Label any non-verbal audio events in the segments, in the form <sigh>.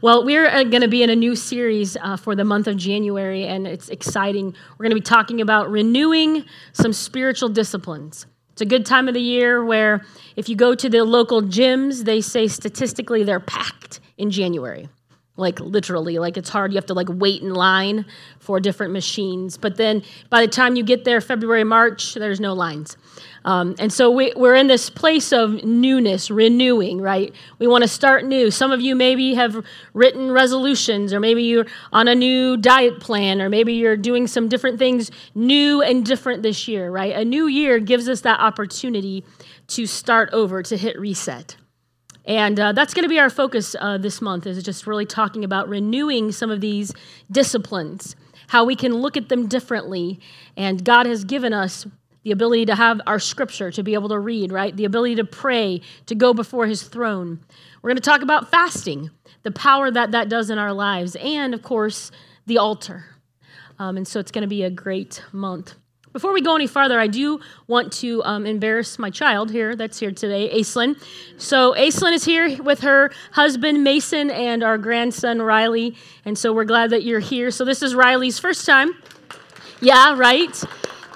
Well, we're going to be in a new series uh, for the month of January, and it's exciting. We're going to be talking about renewing some spiritual disciplines. It's a good time of the year where if you go to the local gyms, they say statistically they're packed in January. Like literally, like it's hard. You have to like wait in line for different machines. But then by the time you get there, February, March, there's no lines. Um, and so we, we're in this place of newness, renewing, right? We want to start new. Some of you maybe have written resolutions, or maybe you're on a new diet plan, or maybe you're doing some different things new and different this year, right? A new year gives us that opportunity to start over, to hit reset. And uh, that's going to be our focus uh, this month, is just really talking about renewing some of these disciplines, how we can look at them differently. And God has given us the ability to have our scripture, to be able to read, right? The ability to pray, to go before his throne. We're going to talk about fasting, the power that that does in our lives, and of course, the altar. Um, and so it's going to be a great month. Before we go any farther, I do want to um, embarrass my child here that's here today, Aislinn. So, Aislinn is here with her husband, Mason, and our grandson, Riley. And so, we're glad that you're here. So, this is Riley's first time. Yeah, right?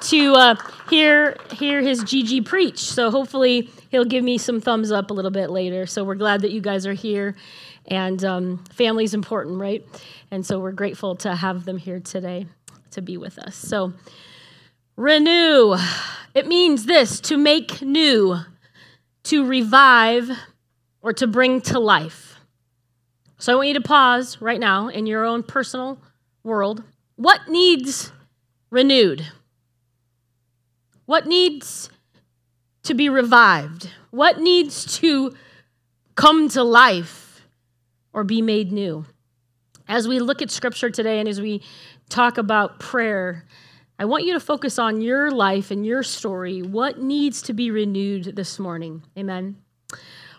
To uh, hear hear his GG preach. So hopefully he'll give me some thumbs up a little bit later. So we're glad that you guys are here, and um, family's important, right? And so we're grateful to have them here today to be with us. So renew. It means this to make new, to revive, or to bring to life. So I want you to pause right now in your own personal world. What needs renewed? What needs to be revived? What needs to come to life or be made new? As we look at scripture today and as we talk about prayer, I want you to focus on your life and your story. What needs to be renewed this morning? Amen.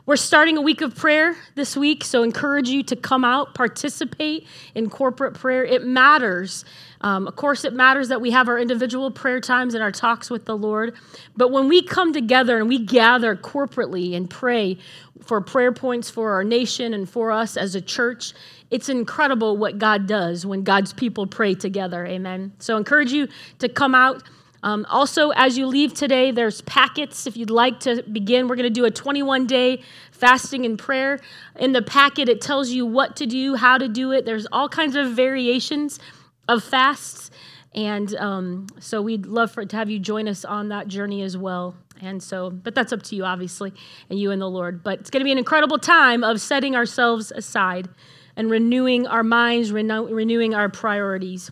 We're starting a week of prayer this week, so encourage you to come out, participate in corporate prayer. It matters. Um, of course, it matters that we have our individual prayer times and our talks with the Lord. But when we come together and we gather corporately and pray for prayer points for our nation and for us as a church, it's incredible what God does when God's people pray together. Amen. So, encourage you to come out. Um, also, as you leave today, there's packets if you'd like to begin. We're going to do a 21 day fasting and prayer. In the packet, it tells you what to do, how to do it. There's all kinds of variations of fasts. And um, so we'd love for, to have you join us on that journey as well. And so, but that's up to you, obviously, and you and the Lord. But it's going to be an incredible time of setting ourselves aside and renewing our minds, renewing our priorities.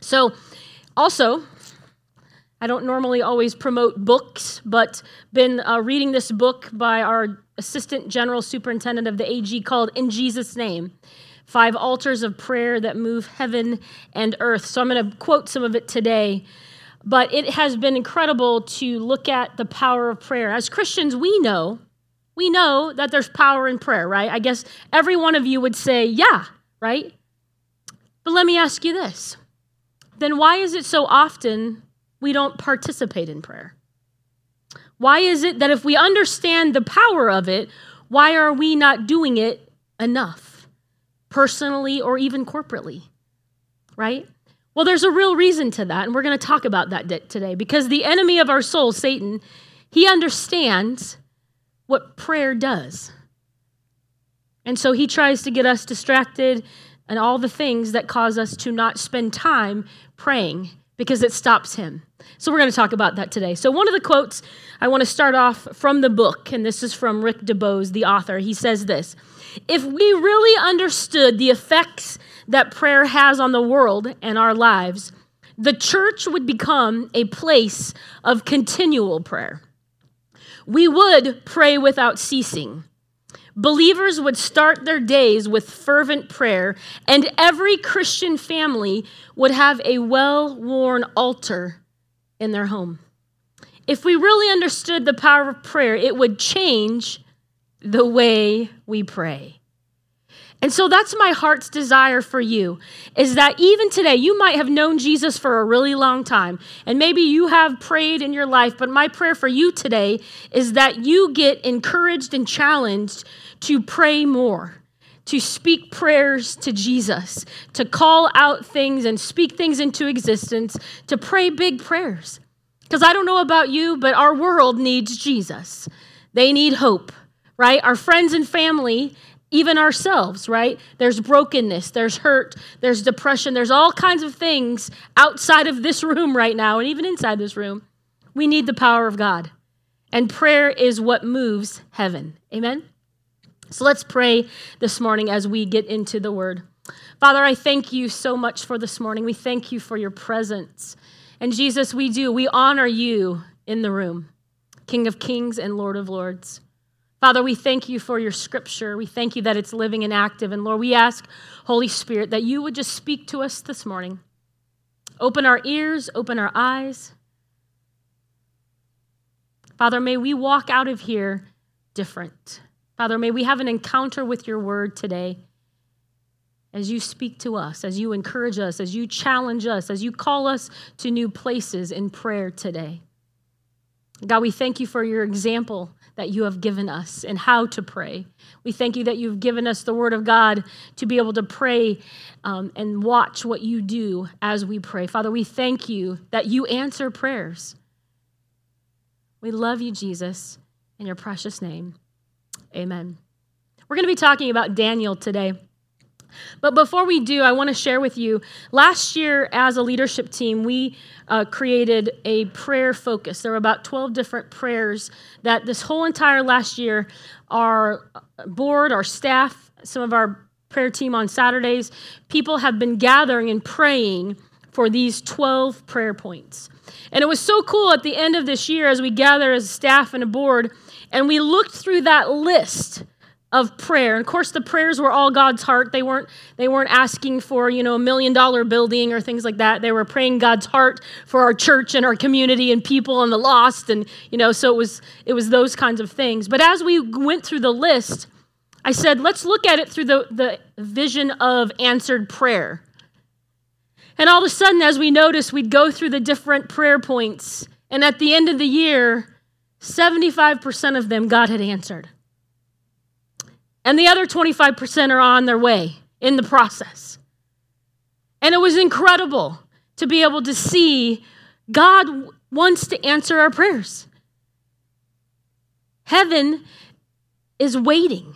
So, also, I don't normally always promote books, but been uh, reading this book by our assistant general superintendent of the AG called In Jesus' Name Five Altars of Prayer That Move Heaven and Earth. So I'm going to quote some of it today. But it has been incredible to look at the power of prayer. As Christians, we know, we know that there's power in prayer, right? I guess every one of you would say, yeah, right? But let me ask you this then why is it so often we don't participate in prayer? Why is it that if we understand the power of it, why are we not doing it enough, personally or even corporately? Right? Well, there's a real reason to that, and we're going to talk about that today because the enemy of our soul, Satan, he understands what prayer does. And so he tries to get us distracted and all the things that cause us to not spend time praying because it stops him. So, we're going to talk about that today. So, one of the quotes I want to start off from the book, and this is from Rick DuBose, the author. He says this If we really understood the effects that prayer has on the world and our lives, the church would become a place of continual prayer. We would pray without ceasing. Believers would start their days with fervent prayer, and every Christian family would have a well worn altar in their home. If we really understood the power of prayer, it would change the way we pray. And so that's my heart's desire for you is that even today, you might have known Jesus for a really long time, and maybe you have prayed in your life, but my prayer for you today is that you get encouraged and challenged to pray more, to speak prayers to Jesus, to call out things and speak things into existence, to pray big prayers. Because I don't know about you, but our world needs Jesus. They need hope, right? Our friends and family, even ourselves, right? There's brokenness, there's hurt, there's depression, there's all kinds of things outside of this room right now, and even inside this room. We need the power of God. And prayer is what moves heaven. Amen? So let's pray this morning as we get into the word. Father, I thank you so much for this morning. We thank you for your presence. And Jesus, we do. We honor you in the room, King of kings and Lord of lords. Father, we thank you for your scripture. We thank you that it's living and active. And Lord, we ask, Holy Spirit, that you would just speak to us this morning. Open our ears, open our eyes. Father, may we walk out of here different. Father, may we have an encounter with your word today as you speak to us, as you encourage us, as you challenge us, as you call us to new places in prayer today. God, we thank you for your example that you have given us and how to pray. We thank you that you've given us the word of God to be able to pray um, and watch what you do as we pray. Father, we thank you that you answer prayers. We love you, Jesus, in your precious name. Amen. We're going to be talking about Daniel today. But before we do, I want to share with you last year, as a leadership team, we uh, created a prayer focus. There were about 12 different prayers that this whole entire last year, our board, our staff, some of our prayer team on Saturdays, people have been gathering and praying for these 12 prayer points. And it was so cool at the end of this year as we gather as staff and a board and we looked through that list of prayer. And of course, the prayers were all God's heart. They weren't, they weren't asking for, you know, a million dollar building or things like that. They were praying God's heart for our church and our community and people and the lost. And, you know, so it was, it was those kinds of things. But as we went through the list, I said, let's look at it through the, the vision of answered prayer. And all of a sudden, as we noticed, we'd go through the different prayer points. And at the end of the year, 75% of them God had answered. And the other 25% are on their way in the process. And it was incredible to be able to see God wants to answer our prayers. Heaven is waiting.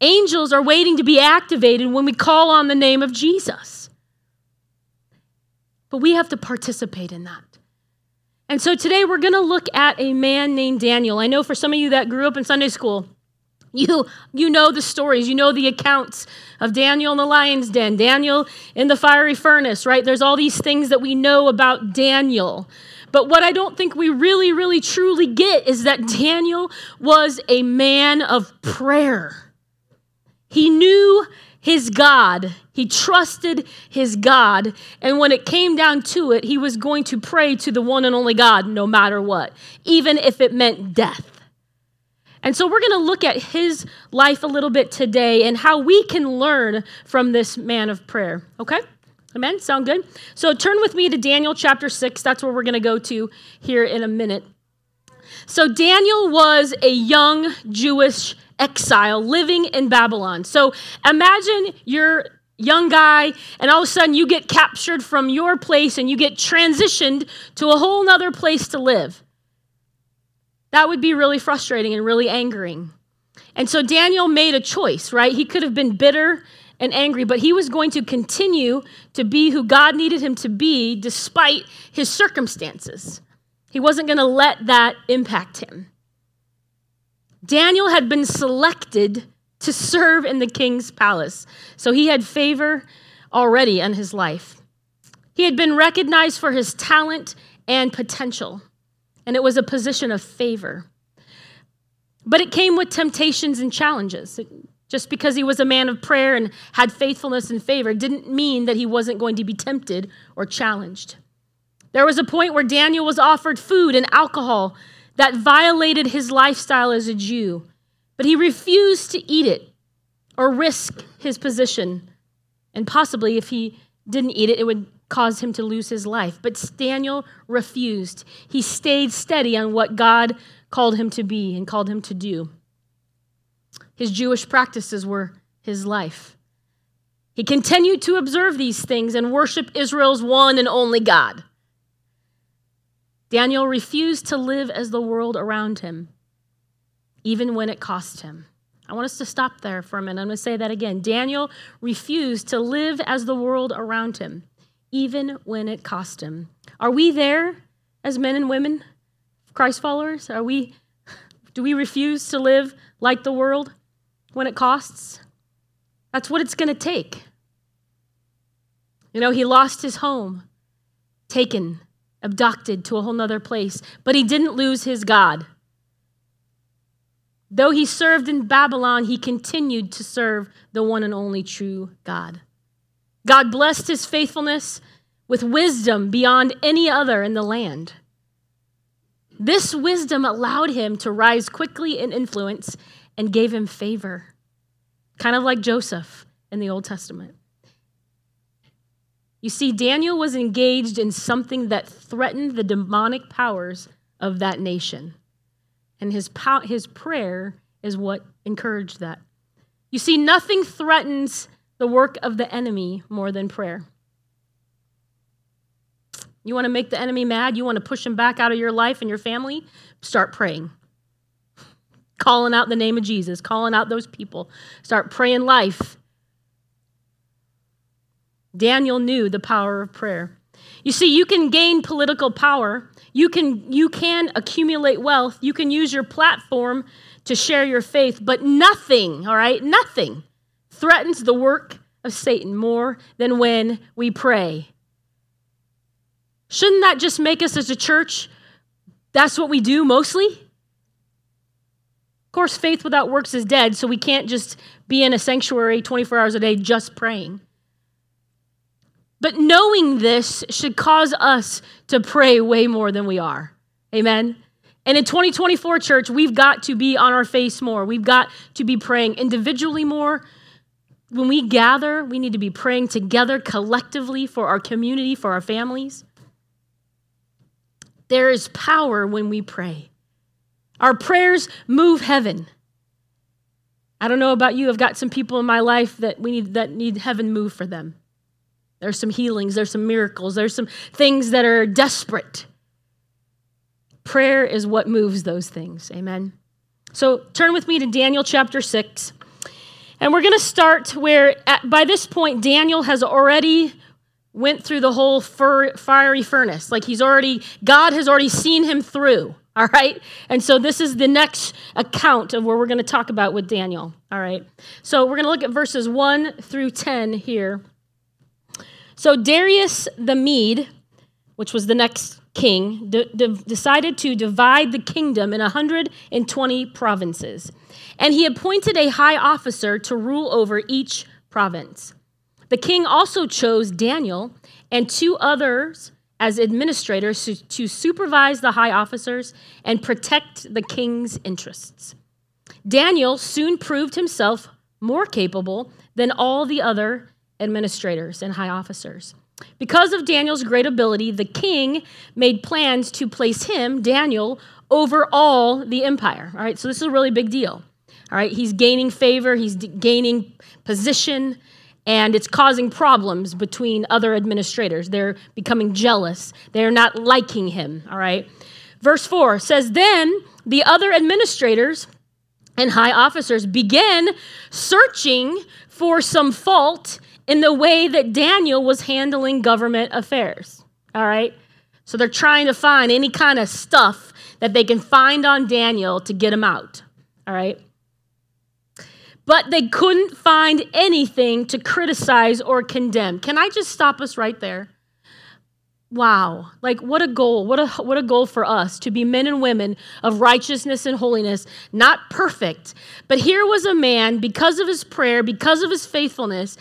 Angels are waiting to be activated when we call on the name of Jesus. But we have to participate in that. And so today we're going to look at a man named Daniel. I know for some of you that grew up in Sunday school, you, you know the stories, you know the accounts of Daniel in the lion's den, Daniel in the fiery furnace, right? There's all these things that we know about Daniel. But what I don't think we really, really, truly get is that Daniel was a man of prayer. He knew his God. He trusted his God. And when it came down to it, he was going to pray to the one and only God no matter what, even if it meant death. And so we're going to look at his life a little bit today and how we can learn from this man of prayer. Okay? Amen? Sound good? So turn with me to Daniel chapter 6. That's where we're going to go to here in a minute. So Daniel was a young Jewish exile living in Babylon. So imagine you're young guy and all of a sudden you get captured from your place and you get transitioned to a whole nother place to live. That would be really frustrating and really angering. And so Daniel made a choice, right? He could have been bitter and angry, but he was going to continue to be who God needed him to be despite his circumstances. He wasn't going to let that impact him. Daniel had been selected to serve in the king's palace, so he had favor already in his life. He had been recognized for his talent and potential, and it was a position of favor. But it came with temptations and challenges. Just because he was a man of prayer and had faithfulness and favor didn't mean that he wasn't going to be tempted or challenged. There was a point where Daniel was offered food and alcohol that violated his lifestyle as a Jew, but he refused to eat it or risk his position. And possibly, if he didn't eat it, it would cause him to lose his life. But Daniel refused. He stayed steady on what God called him to be and called him to do. His Jewish practices were his life. He continued to observe these things and worship Israel's one and only God. Daniel refused to live as the world around him, even when it cost him. I want us to stop there for a minute. I'm going to say that again. Daniel refused to live as the world around him, even when it cost him. Are we there as men and women, Christ followers? Are we do we refuse to live like the world when it costs? That's what it's going to take. You know, he lost his home, taken, abducted to a whole nother place, but he didn't lose his God. Though he served in Babylon, he continued to serve the one and only true God. God blessed his faithfulness with wisdom beyond any other in the land. This wisdom allowed him to rise quickly in influence and gave him favor, kind of like Joseph in the Old Testament. You see, Daniel was engaged in something that threatened the demonic powers of that nation. And his, pow- his prayer is what encouraged that. You see, nothing threatens the work of the enemy more than prayer. You want to make the enemy mad? You want to push him back out of your life and your family? Start praying. Calling out the name of Jesus, calling out those people. Start praying life. Daniel knew the power of prayer. You see, you can gain political power you can, you can accumulate wealth. You can use your platform to share your faith, but nothing, all right, nothing threatens the work of Satan more than when we pray. Shouldn't that just make us as a church, that's what we do mostly? Of course, faith without works is dead, so we can't just be in a sanctuary 24 hours a day just praying. But knowing this should cause us to pray way more than we are. Amen. And in 2024, church, we've got to be on our face more. We've got to be praying individually more. When we gather, we need to be praying together collectively for our community, for our families. There is power when we pray. Our prayers move heaven. I don't know about you, I've got some people in my life that we need that need heaven move for them. There's some healings, there's some miracles, there's some things that are desperate. Prayer is what moves those things. Amen. So turn with me to Daniel chapter 6. And we're going to start where at, by this point Daniel has already went through the whole fiery furnace. Like he's already God has already seen him through. <laughs> All right? And so this is the next account of where we're going to talk about with Daniel. All right? So we're going to look at verses 1 through 10 here. So Darius the Mede, which was the next king, de- de- decided to divide the kingdom in 120 provinces. And he appointed a high officer to rule over each province. The king also chose Daniel and two others as administrators to, to supervise the high officers and protect the king's interests. Daniel soon proved himself more capable than all the other administrators and high officers. Because of Daniel's great ability, the king made plans to place him, Daniel, over all the empire. All right, so this is a really big deal. All right, he's gaining favor, he's gaining position, and it's causing problems between other administrators. They're becoming jealous, they're not liking him. All right, verse 4 says, Then the other administrators and high officers began searching for some fault in the way that Daniel was handling government affairs. All right? So they're trying to find any kind of stuff that they can find on Daniel to get him out. All right? But they couldn't find anything to criticize or condemn. Can I just stop us right there? Wow. Like what a goal. What a what a goal for us to be men and women of righteousness and holiness, not perfect. But here was a man because of his prayer, because of his faithfulness,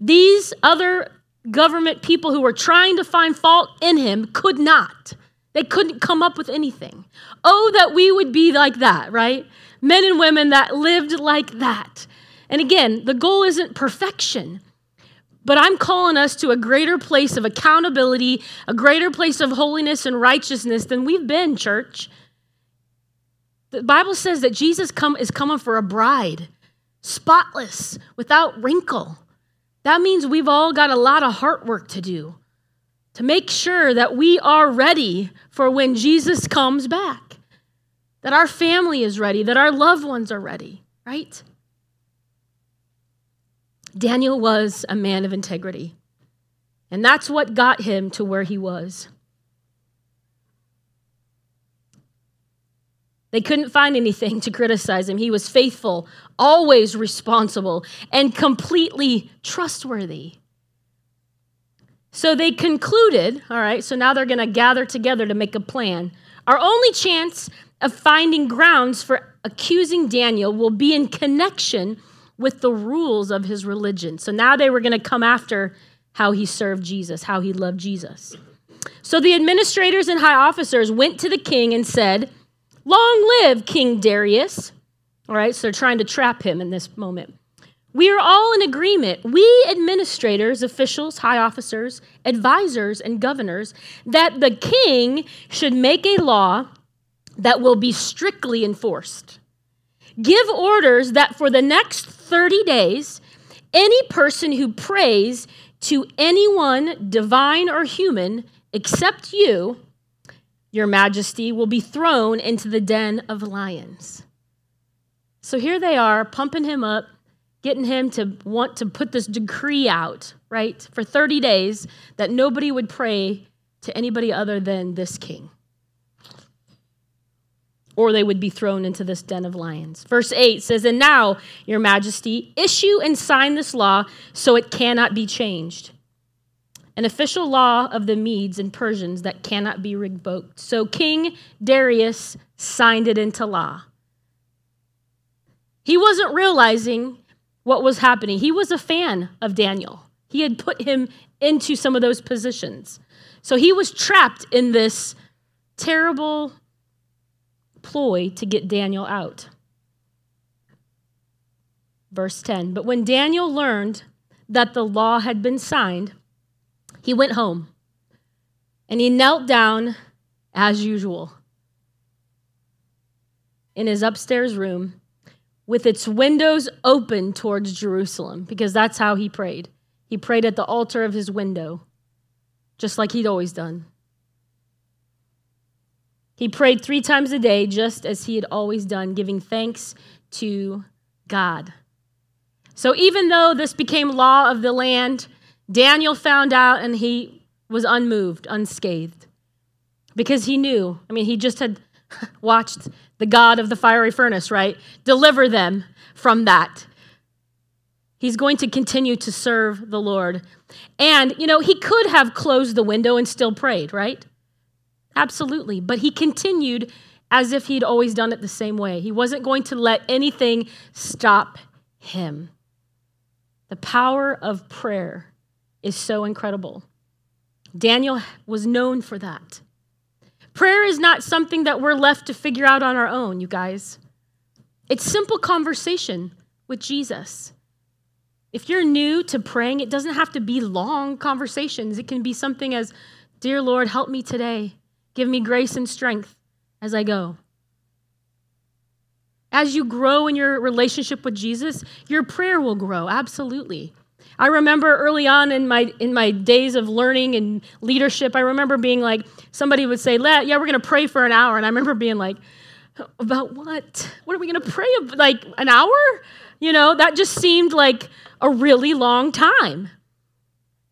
these other government people who were trying to find fault in him could not. They couldn't come up with anything. Oh, that we would be like that, right? Men and women that lived like that. And again, the goal isn't perfection, but I'm calling us to a greater place of accountability, a greater place of holiness and righteousness than we've been, church. The Bible says that Jesus come, is coming for a bride spotless, without wrinkle. That means we've all got a lot of heart work to do to make sure that we are ready for when Jesus comes back, that our family is ready, that our loved ones are ready, right? Daniel was a man of integrity, and that's what got him to where he was. They couldn't find anything to criticize him. He was faithful, always responsible, and completely trustworthy. So they concluded, all right, so now they're going to gather together to make a plan. Our only chance of finding grounds for accusing Daniel will be in connection with the rules of his religion. So now they were going to come after how he served Jesus, how he loved Jesus. So the administrators and high officers went to the king and said, Long live King Darius. All right, so they're trying to trap him in this moment. We are all in agreement, we administrators, officials, high officers, advisors, and governors, that the king should make a law that will be strictly enforced. Give orders that for the next 30 days, any person who prays to anyone, divine or human, except you, your majesty, will be thrown into the den of lions. So here they are, pumping him up getting him to want to put this decree out, right, for 30 days that nobody would pray to anybody other than this king. Or they would be thrown into this den of lions. Verse 8 says, And now, your majesty, issue and sign this law so it cannot be changed. An official law of the Medes and Persians that cannot be revoked. So King Darius signed it into law. He wasn't realizing what was happening. He was a fan of Daniel, he had put him into some of those positions. So he was trapped in this terrible ploy to get Daniel out. Verse 10 But when Daniel learned that the law had been signed, he went home and he knelt down as usual in his upstairs room with its windows open towards Jerusalem, because that's how he prayed. He prayed at the altar of his window, just like he'd always done. He prayed three times a day, just as he had always done, giving thanks to God. So even though this became law of the land, Daniel found out and he was unmoved, unscathed, because he knew. I mean, he just had <laughs> watched the God of the fiery furnace, right? Deliver them from that. He's going to continue to serve the Lord. And, you know, he could have closed the window and still prayed, right? Absolutely. But he continued as if he'd always done it the same way. He wasn't going to let anything stop him. The power of prayer is so incredible. Daniel was known for that. Prayer is not something that we're left to figure out on our own, you guys. It's simple conversation with Jesus. If you're new to praying, it doesn't have to be long conversations. It can be something as, Dear Lord, help me today. Give me grace and strength as I go. As you grow in your relationship with Jesus, your prayer will grow, absolutely. I remember early on in my in my days of learning and leadership, I remember being like, somebody would say, "Yeah, we're to pray for an hour," and I remember being like, "About what? What are we to pray about? Like an hour?" You know, that just seemed like a really long time.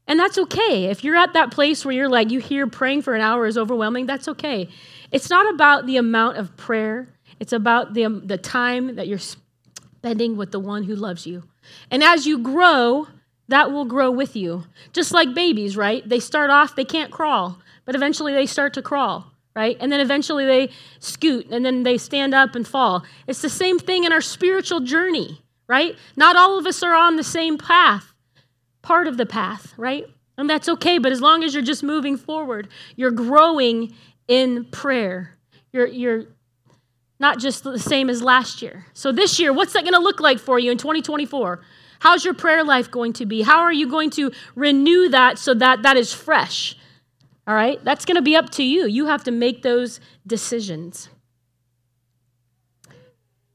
And that's okay. If you're at that place where you're like, you hear praying for an hour is overwhelming, that's okay. It's not about the amount of prayer, it's about the, the time that you're spending with the one who loves you. And as you grow, that will grow with you. Just like babies, right? They start off, they can't crawl, but eventually they start to crawl, right? And then eventually they scoot and then they stand up and fall. It's the same thing in our spiritual journey, right? Not all of us are on the same path, part of the path, right? And that's okay, but as long as you're just moving forward, you're growing in prayer. You're, you're not just the same as last year. So this year, what's that going to look like for you in 2024? How's your prayer life going to be? How are you going to renew that so that that is fresh? All right? That's going to be up to you. You have to make those decisions.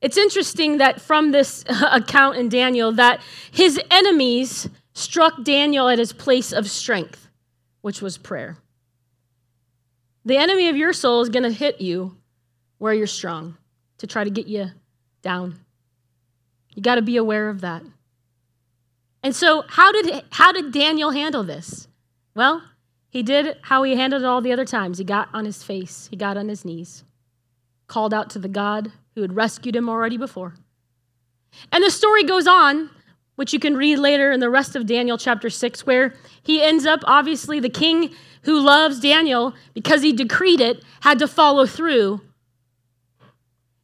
It's interesting that from this <laughs> account in Daniel that his enemies struck Daniel at his place of strength, which was prayer. The enemy of your soul is going to hit you where you're strong to try to get you down. You got to be aware of that. And so, how did, how did Daniel handle this? Well, he did how he handled it all the other times. He got on his face, he got on his knees, called out to the God who had rescued him already before. And the story goes on, which you can read later in the rest of Daniel chapter 6, where he ends up, obviously, the king who loves Daniel because he decreed it had to follow through.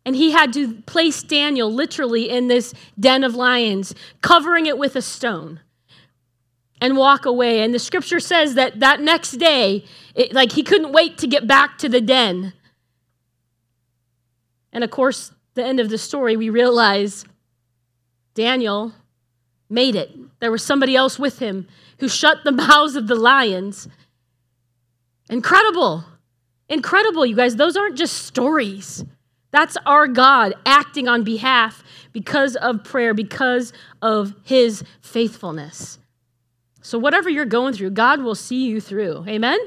And he had to place Daniel literally in this den of lions, covering it with a stone and walk away. And the scripture says that that next day, it, like he couldn't wait to get back to the den. And of course, the end of the story, we realize Daniel made it. There was somebody else with him who shut the <laughs> mouths of the lions. Incredible. Incredible, you guys. Those aren't just stories. That's our God acting on behalf because of prayer, because of his faithfulness. So, whatever you're going through, God will see you through. Amen?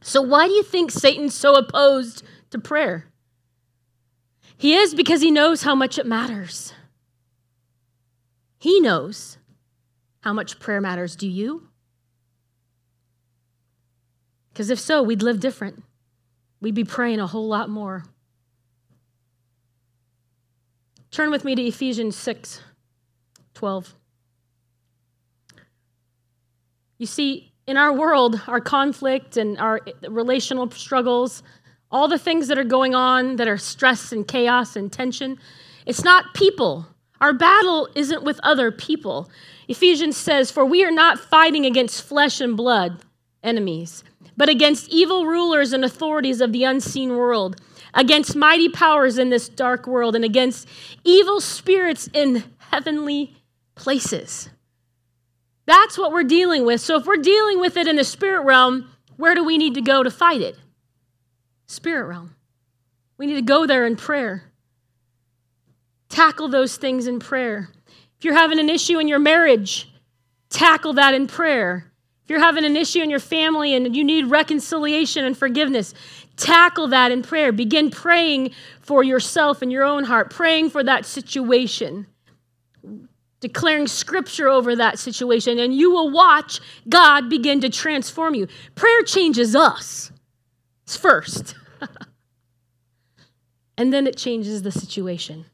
So, why do you think Satan's so opposed to prayer? He is because he knows how much it matters. He knows how much prayer matters. Do you? Because if so, we'd live different. We'd be praying a whole lot more. Turn with me to Ephesians 6 12. You see, in our world, our conflict and our relational struggles, all the things that are going on that are stress and chaos and tension, it's not people. Our battle isn't with other people. Ephesians says, For we are not fighting against flesh and blood enemies, but against evil rulers and authorities of the unseen world, against mighty powers in this dark world, and against evil spirits in heavenly places. That's what we're dealing with. So if we're dealing with it in the spirit realm, where do we need to go to fight it? spirit realm. We need to go there in prayer. Tackle those things in prayer. If you're having an issue in your marriage, tackle that in prayer. If you're having an issue in your family and you need reconciliation and forgiveness, tackle that in prayer. Begin praying for yourself and your own heart, praying for that situation, declaring scripture over that situation, and you will watch God begin to transform you. Prayer changes us It's first. <laughs> and then it changes the situation.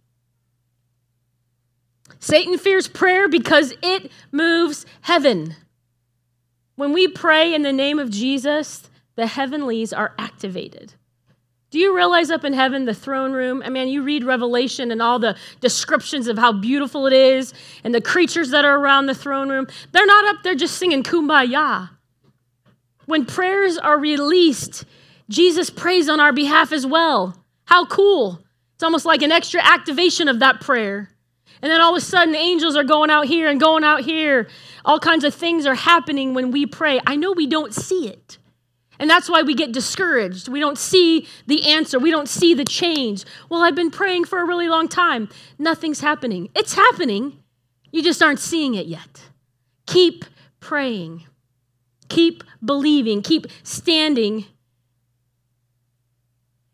Satan fears prayer because it moves heaven. When we pray in the name of Jesus, the heavenlies are activated. Do you realize up in heaven, the throne room? I mean, you read Revelation and all the descriptions of how beautiful it is and the creatures that are around the throne room. They're not up there just singing kumbaya. When prayers are released, Jesus prays on our behalf as well. How cool! It's almost like an extra activation of that prayer. And then all of a sudden, angels are going out here and going out here. All kinds of things are happening when we pray. I know we don't see it. And that's why we get discouraged. We don't see the answer. We don't see the change. Well, I've been praying for a really long time. Nothing's happening. It's happening. You just aren't seeing it yet. Keep praying. Keep believing. Keep standing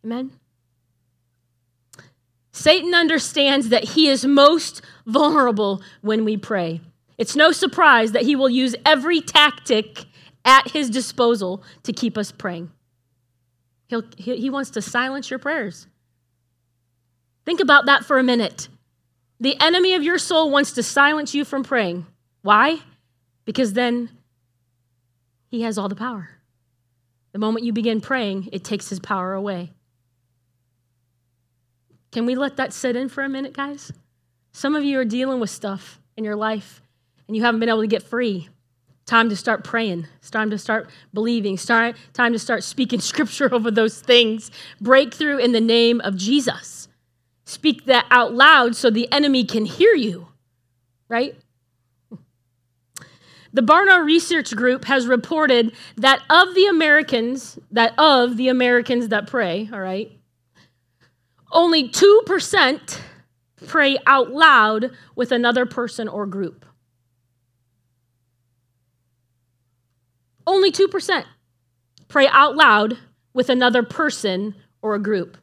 Amen? Satan understands that he is most vulnerable when we pray. It's no surprise that he will use every tactic at his disposal to keep us praying. He'll, he wants to silence your prayers. Think about that for a minute. The enemy of your soul wants to silence you from praying. Why? Because then he has all the power. The moment you begin praying, it takes his power away. Can we let that sit in for a minute, guys? Some of you are dealing with stuff in your life and you haven't been able to get free. Time to start praying. It's time to start believing. Start, time to start speaking <laughs> scripture over those things. Breakthrough in the name of Jesus. Speak that out loud so the enemy can hear you, right? The Barna Research Group has reported that of the Americans, that of the Americans that pray, all right, Only 2% pray out loud with another person or group. Only 2% pray out loud with another person or a group.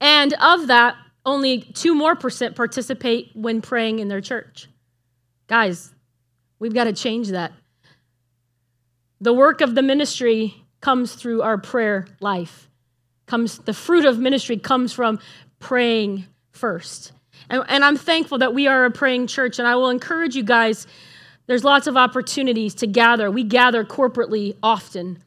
And of that, only 2 more percent participate when praying in their church. Guys, we've got to change that. The work of the ministry comes through our prayer life. Comes the fruit of ministry comes from praying first. And, and I'm thankful that we are a praying church, and I will encourage you guys. There's lots of opportunities to gather. We gather corporately often.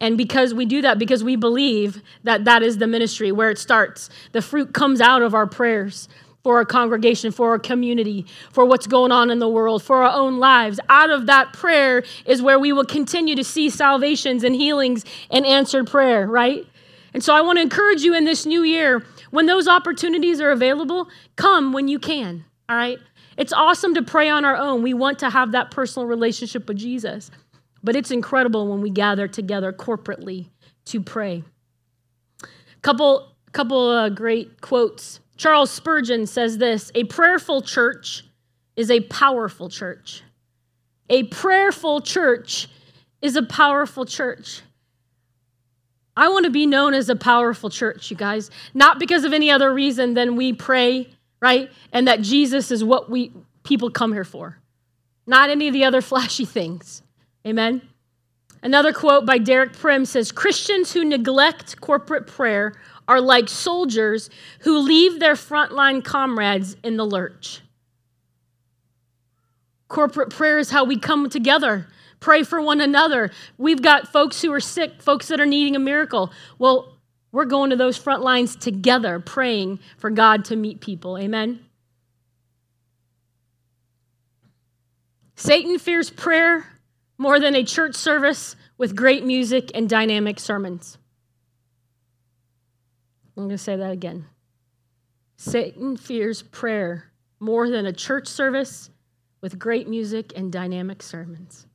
And because we do that, because we believe that that is the ministry where it starts, the fruit comes out of our prayers for our congregation, for our community, for what's going on in the world, for our own lives. Out of that prayer is where we will continue to see salvations and healings and answered prayer, right? And so I want to encourage you in this new year, when those opportunities are available, come when you can, all right? It's awesome to pray on our own. We want to have that personal relationship with Jesus. But it's incredible when we gather together corporately to pray. Couple couple uh, great quotes. Charles Spurgeon says this, a prayerful church is a powerful church. A prayerful church is a powerful church. I want to be known as a powerful church, you guys, not because of any other reason than we pray, right? And that Jesus is what we people come here for. Not any of the other <laughs> flashy things. Amen. Another quote by Derek Prince says Christians who neglect corporate prayer are like soldiers who leave their frontline comrades in the lurch. Corporate prayer is how we come together, pray for one another. We've got folks who are sick, folks that are needing a miracle. Well, we're going to those front lines together, praying for God to meet people. Amen. Satan fears prayer more than a church service with great music and dynamic sermons. I'm going to say that again. Satan fears prayer more than a church service with great music and dynamic sermons.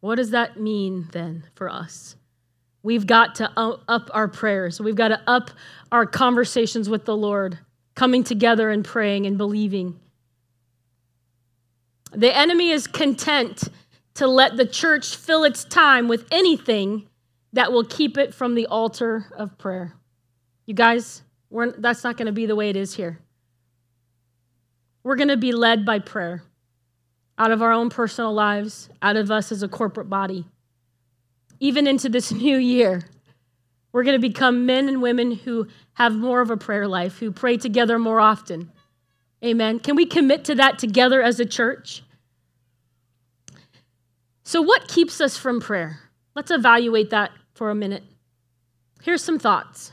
What does that mean then for us? We've got to up our prayers. We've got to up our conversations with the Lord, coming together and praying and believing. The enemy is content to let the church fill its time with anything that will keep it from the altar of prayer. You guys, that's not going to be the way it is here. We're going to be led by prayer out of our own personal lives, out of us as a corporate body. Even into this <laughs> new year, we're going to become men and women who have more of a prayer life, who pray together more often. Amen. Can we commit to that together as a church? So, what keeps us from prayer? Let's evaluate that for a minute. Here's some thoughts.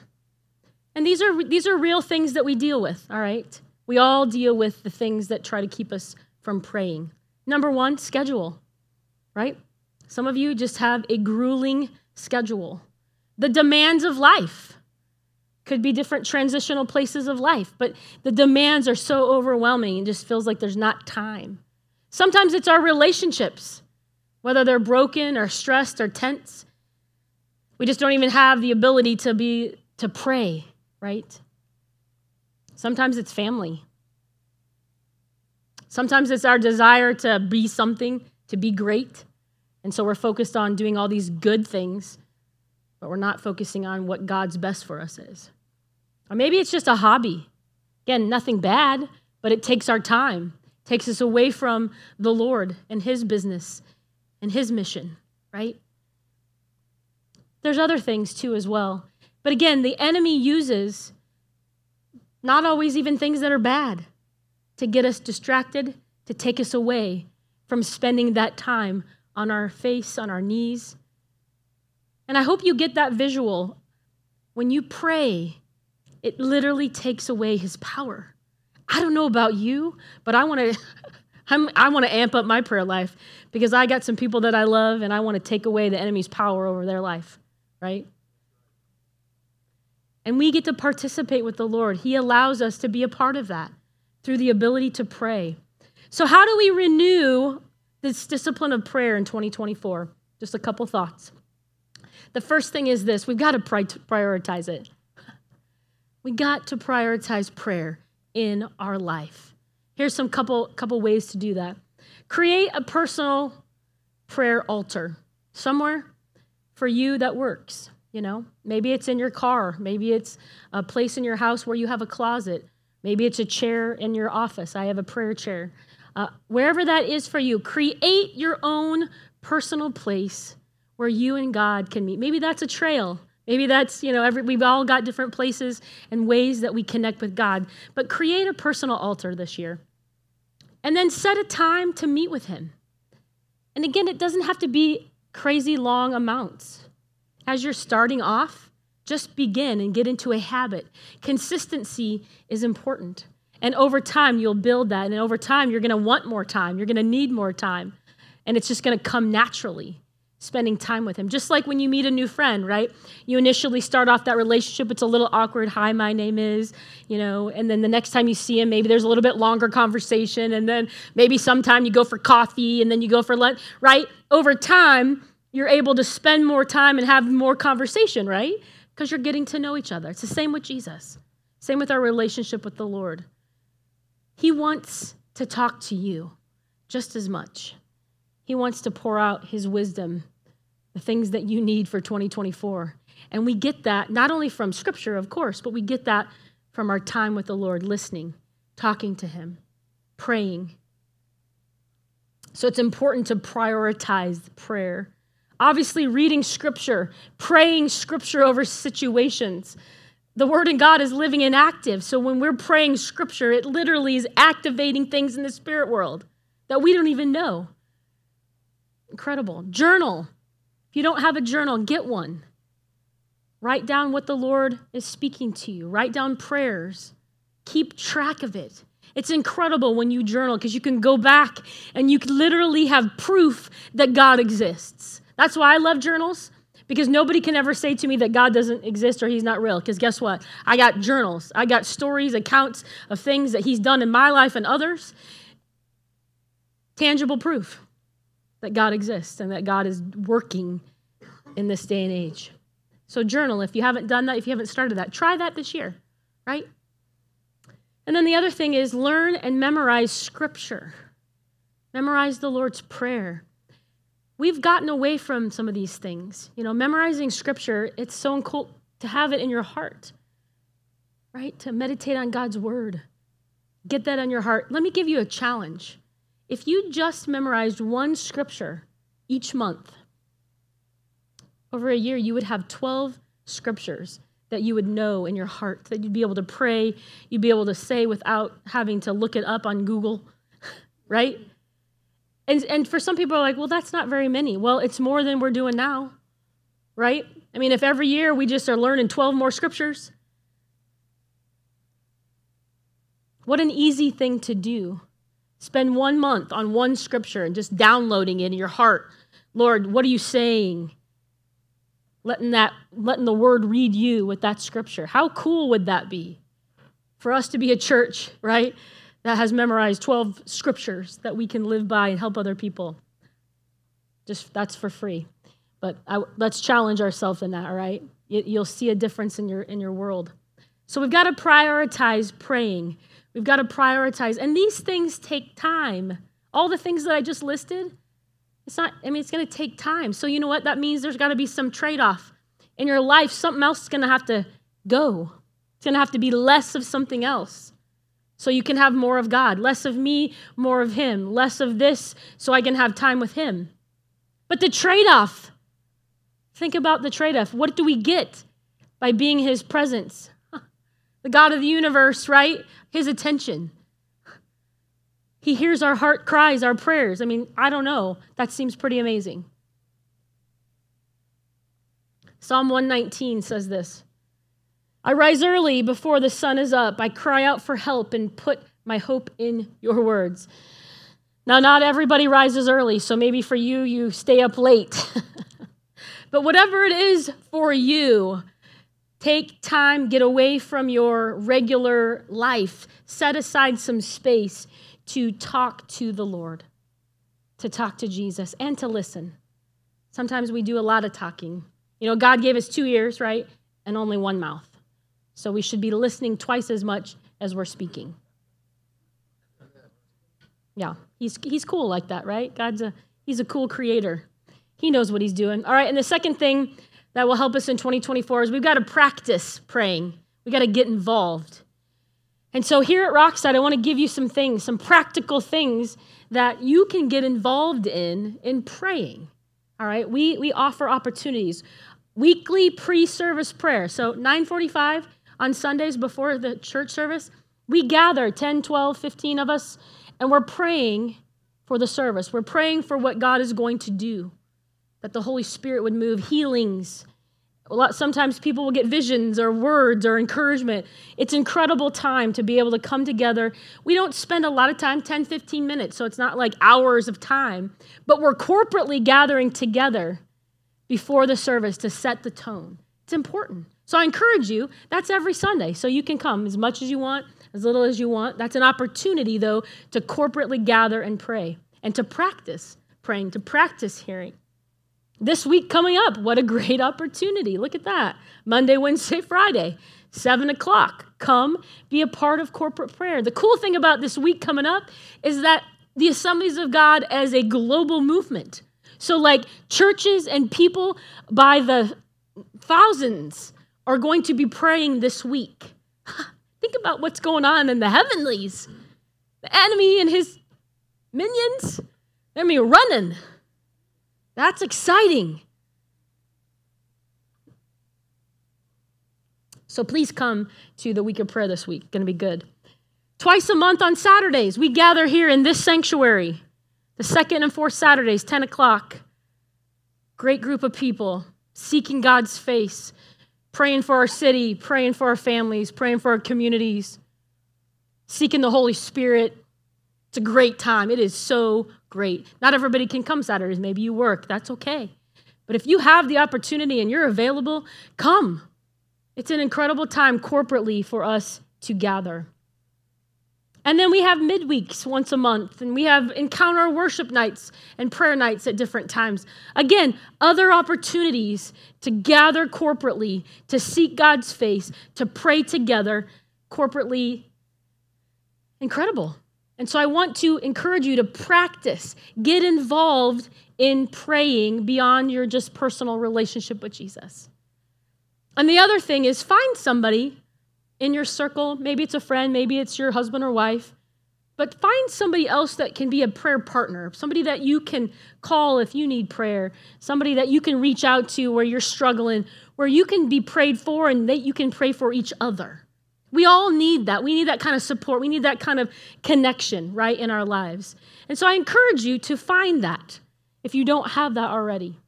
And these are, these are real things that we deal with, all right? We all deal with the things that try to keep us from praying. Number one, schedule, right? Some of you just have a grueling schedule. The demands of life could be different transitional places of life, but the demands are so overwhelming it just feels like there's not time. Sometimes it's our relationships whether they're broken or stressed or tense. We just don't even have the ability to be to pray, right? Sometimes it's family. Sometimes it's our desire to be something, to be great. And so we're focused on doing all these good things, but we're not focusing on what God's best for us is. Or maybe it's just a hobby. Again, nothing bad, but it takes our time, takes us away from the Lord and His business and his mission, right? There's other things too as well. But again, the enemy uses not always even things that are bad to get us distracted, to take us away from spending that time on our face, on our knees. And I hope you get that visual. When you pray, it literally takes away his power. I don't know about you, but I want to <laughs> I'm, i want to amp up my prayer life because I got some people that I love and I want to take away the enemy's power over their life, right? And we get to participate with the Lord. He allows us to be a part of that through the ability to pray. So, how do we renew this discipline of prayer in 2024? Just a couple thoughts. The first thing is this we've got to prioritize it. We got to prioritize prayer in our life. Here's some couple couple ways to do that. Create a personal prayer altar somewhere for you that works, you know? Maybe it's in your car, maybe it's a place in your house where you have a closet. Maybe it's a chair in your office. I have a prayer chair. Uh, wherever that is for you, create your own personal place where you and God can meet. Maybe that's a trail. Maybe that's, you know, every, we've all got different places and ways that we connect with God. But create a personal altar this year. And then set a time to meet with Him. And again, it doesn't have to be crazy long amounts. As you're starting off, just begin and get into a habit. Consistency is important. And over time, you'll build that. And over time, you're going to want more time. You're going to need more time. And it's just going to come naturally spending time with him. Just like when you meet a new friend, right? You initially start off that relationship, it's a little awkward. Hi, my name is, you know, and then the next time you see him, maybe there's a little bit longer conversation. And then maybe sometime you go for coffee and then you go for lunch, right? Over time, you're able to spend more time and have more conversation, right? Because you're getting to know each other. It's the same with Jesus, same with our relationship with the Lord. He wants to talk to you just as much. He wants to pour out his wisdom the things that you need for 2024. And we get that not only from scripture, of course, but we get that from our time with the Lord, listening, talking to Him, praying. So it's important to prioritize prayer. Obviously, reading scripture, praying scripture over situations. The Word in God is living and active. So when we're praying scripture, it literally is activating things in the spirit world that we don't even know. Incredible. Journal. If you don't have a journal, get one. Write down what the Lord is speaking to you, write down prayers. Keep track of it. It's incredible when you journal because you can go back and you can literally have proof that God exists. That's why I love journals because nobody can ever say to me that God doesn't exist or he's not real. Because guess what? I got journals, I got stories, accounts of things that he's done in my life and others. Tangible proof that God exists and that God is working in this day and age. So, journal. If you haven't done that, if you haven't started that, try that this year, right? And then the other thing is learn and memorize scripture. Memorize the Lord's Prayer. We've gotten away from some of these things. You know, memorizing scripture, it's so cool to have it in your heart, right? To meditate on God's word. Get that on your heart. Let me give you a challenge. If you just memorized one scripture each month, over a year, you would have 12 scriptures that you would know in your heart, that you'd be able to pray, you'd be able to say without having to look it up on Google, <laughs> right? And, and for some people are like, well, that's not very many. Well, it's more than we're doing now, right? I mean, if every year we just are learning 12 more scriptures, what an easy thing to do Spend one month on one scripture and just downloading it in your heart. Lord, what are you saying? Letting that, letting the word read you with that scripture. How cool would that be? For us to be a church, right? That has memorized 12 scriptures that we can live by and help other people. Just that's for free. But I, let's challenge ourselves in that, all right? You'll see a difference in your in your world. So we've got to prioritize praying. We've got to prioritize. And these things take time. All the things that I just listed, it's not, I mean, it's going to take time. So, you know what? That means there's got to be some trade off. In your life, something else is going to have to go. It's going to have to be less of something else. So you can have more of God. Less of me, more of Him. Less of this, so I can have time with Him. But the trade off, think about the trade off. What do we get by being His presence? <laughs> The God of the universe, right? his attention. He hears our heart cries, our prayers. I mean, I don't know. That seems pretty amazing. Psalm 119 says this I rise early before the sun is up. I cry out for help and put my hope in your words. Now, not everybody rises early, so maybe for you, you stay up late. <laughs> but whatever it is for you, Take time, get away from your regular life, set aside some space to talk to the Lord, to talk to Jesus, and to listen. Sometimes we do a lot of talking. You know, God gave us two ears, right? And only one mouth. So we should be listening twice as much as we're speaking. Yeah, he's, he's cool like that, right? God's a, he's a cool creator. He knows what he's doing. All right, and the second thing that will help us in 2024 is we've got to practice praying. We got to get involved. And so here at Rockside, I want to give you some things, some practical things that you can get involved in in praying. All right, we, we offer opportunities. Weekly pre-service prayer. So 945 on Sundays before the church service, we gather 10, 12, 15 of us, and we're praying for the service. We're praying for what God is going to do, that the Holy Spirit would move healings. A lot, sometimes people will get visions or words or encouragement. It's incredible time to be able to come together. We don't spend a lot of time, 10, 15 minutes, so it's not like hours of time, but we're corporately gathering together before the service to set the tone. It's important. So I encourage you, that's every Sunday. So you can come as much as you want, as little as you want. That's an opportunity, though, to corporately gather and pray and to practice praying, to practice hearing. This week coming up, what a great <laughs> opportunity. Look at that. Monday, Wednesday, Friday, 7 o'clock. Come be a part of corporate prayer. The cool thing about this week coming up is that the Assemblies of God as a global movement. So, like churches and people by the thousands are going to be praying this week. <laughs> Think about what's going on in the heavenlies. The enemy and his minions, they're me running. That's exciting. So please come to the week of prayer this week. Going to be good. Twice a month on Saturdays, we gather here in this sanctuary. The second and fourth Saturdays, 10 o'clock. Great group of people seeking God's face, praying for our city, praying for our families, praying for our communities, seeking the Holy Spirit. It's a great time. It is so great. Not everybody can come Saturdays. Maybe you work. That's okay. But if you have the opportunity and you're available, come. It's an incredible time corporately for us to gather. And then we have midweeks once a month, and we have encounter worship nights and prayer nights at different times. Again, other opportunities to gather corporately, to seek God's face, to pray together corporately. Incredible. And so I want to encourage you to practice, get involved in praying beyond your just personal relationship with Jesus. And the other thing is find somebody in your circle. Maybe it's a friend, maybe it's your husband or wife. But find somebody else that can be a prayer partner, somebody that you can call if you need prayer, somebody that you can reach out to where you're struggling, where you can be prayed for and that you can pray for each other. We all need that. We need that kind of support. We need that kind of connection, right, in our lives. And so I encourage you to find that if you don't have that already,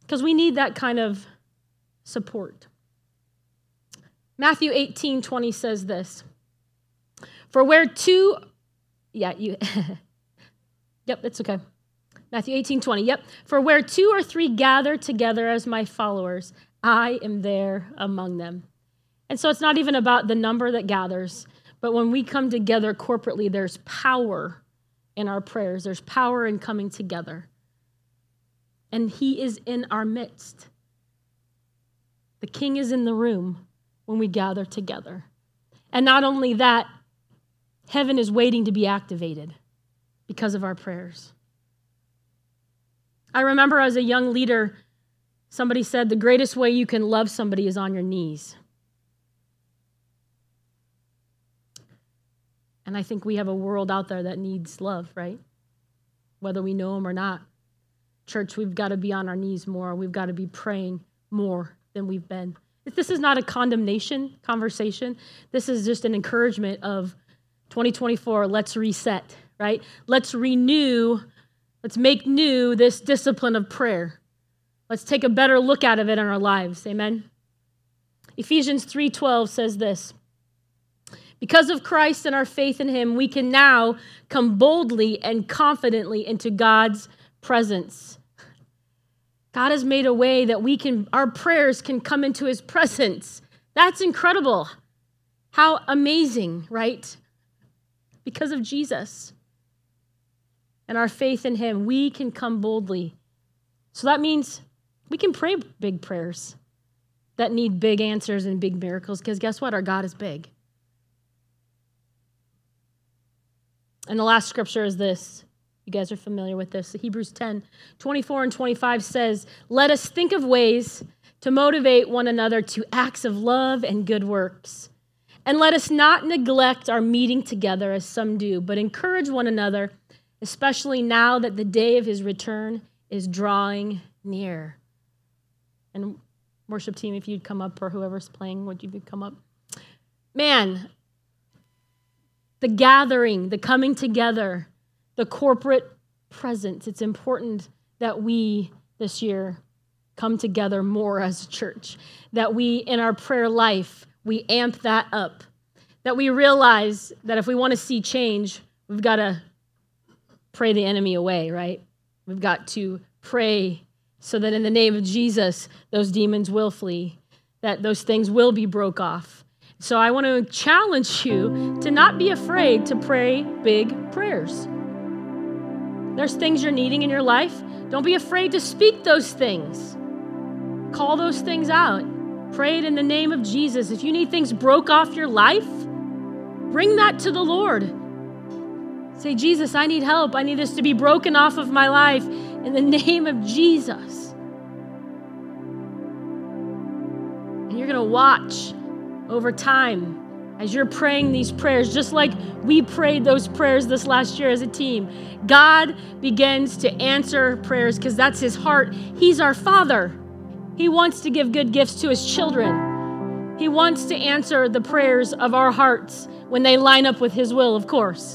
because we need that kind of support. Matthew 18 20 says this For where two, yeah, you, <laughs> yep, it's okay. Matthew 18 20, yep. For where two or three gather together as my followers, I am there among them. And so it's not even about the number that gathers, but when we come together corporately, there's power in our prayers, there's power in coming together. And He is in our midst. The King is in the room when we gather together. And not only that, heaven is waiting to be activated because of our prayers. I remember as a young leader, somebody said the greatest way you can love somebody is on your knees. And I think we have a world out there that needs love, right? Whether we know them or not. Church, we've got to be on our knees more. We've got to be praying more than we've been. This is not a condemnation conversation. This is just an encouragement of 2024, let's reset, right? Let's renew, let's make new this discipline of prayer. Let's take a better look out of it in our lives. Amen. Ephesians 3:12 says this. Because of Christ and our faith in him, we can now come boldly and confidently into God's presence. God has made a way that we can our prayers can come into his presence. That's incredible. How amazing, right? Because of Jesus and our faith in him, we can come boldly. So that means we can pray big prayers. that need big answers and big miracles because guess what? Our God is big. And the last scripture is this. You guys are familiar with this. Hebrews 10 24 and 25 says, Let us think of ways to motivate one another to acts of love and good works. And let us not neglect our meeting together as some do, but encourage one another, especially now that the day of his return is drawing near. And worship team, if you'd come up, or whoever's playing, would you come up? Man, the gathering, the coming together, the corporate presence, it's important that we this year come together more as a church, that we, in our prayer life, we amp that up, that we realize that if we want to see change, we've got to pray the enemy away, right? We've got to pray so that in the name of Jesus, those demons will flee, that those things will be broke off. So I want to challenge you to not be afraid to pray big prayers. There's things you're needing in your life. Don't be afraid to speak those things. Call those things out. Pray it in the name of Jesus. If you need things broke off your life, bring that to the Lord. Say, Jesus, I need help. I need this to be broken off of my life in the <laughs> name of Jesus. And you're going to watch over time as you're praying these prayers, just like we prayed those prayers this last year as a team. God begins to answer prayers because that's his heart. He's our Father. He wants to give good gifts to his children. He wants to answer the prayers of our hearts when they line up with his will, of course.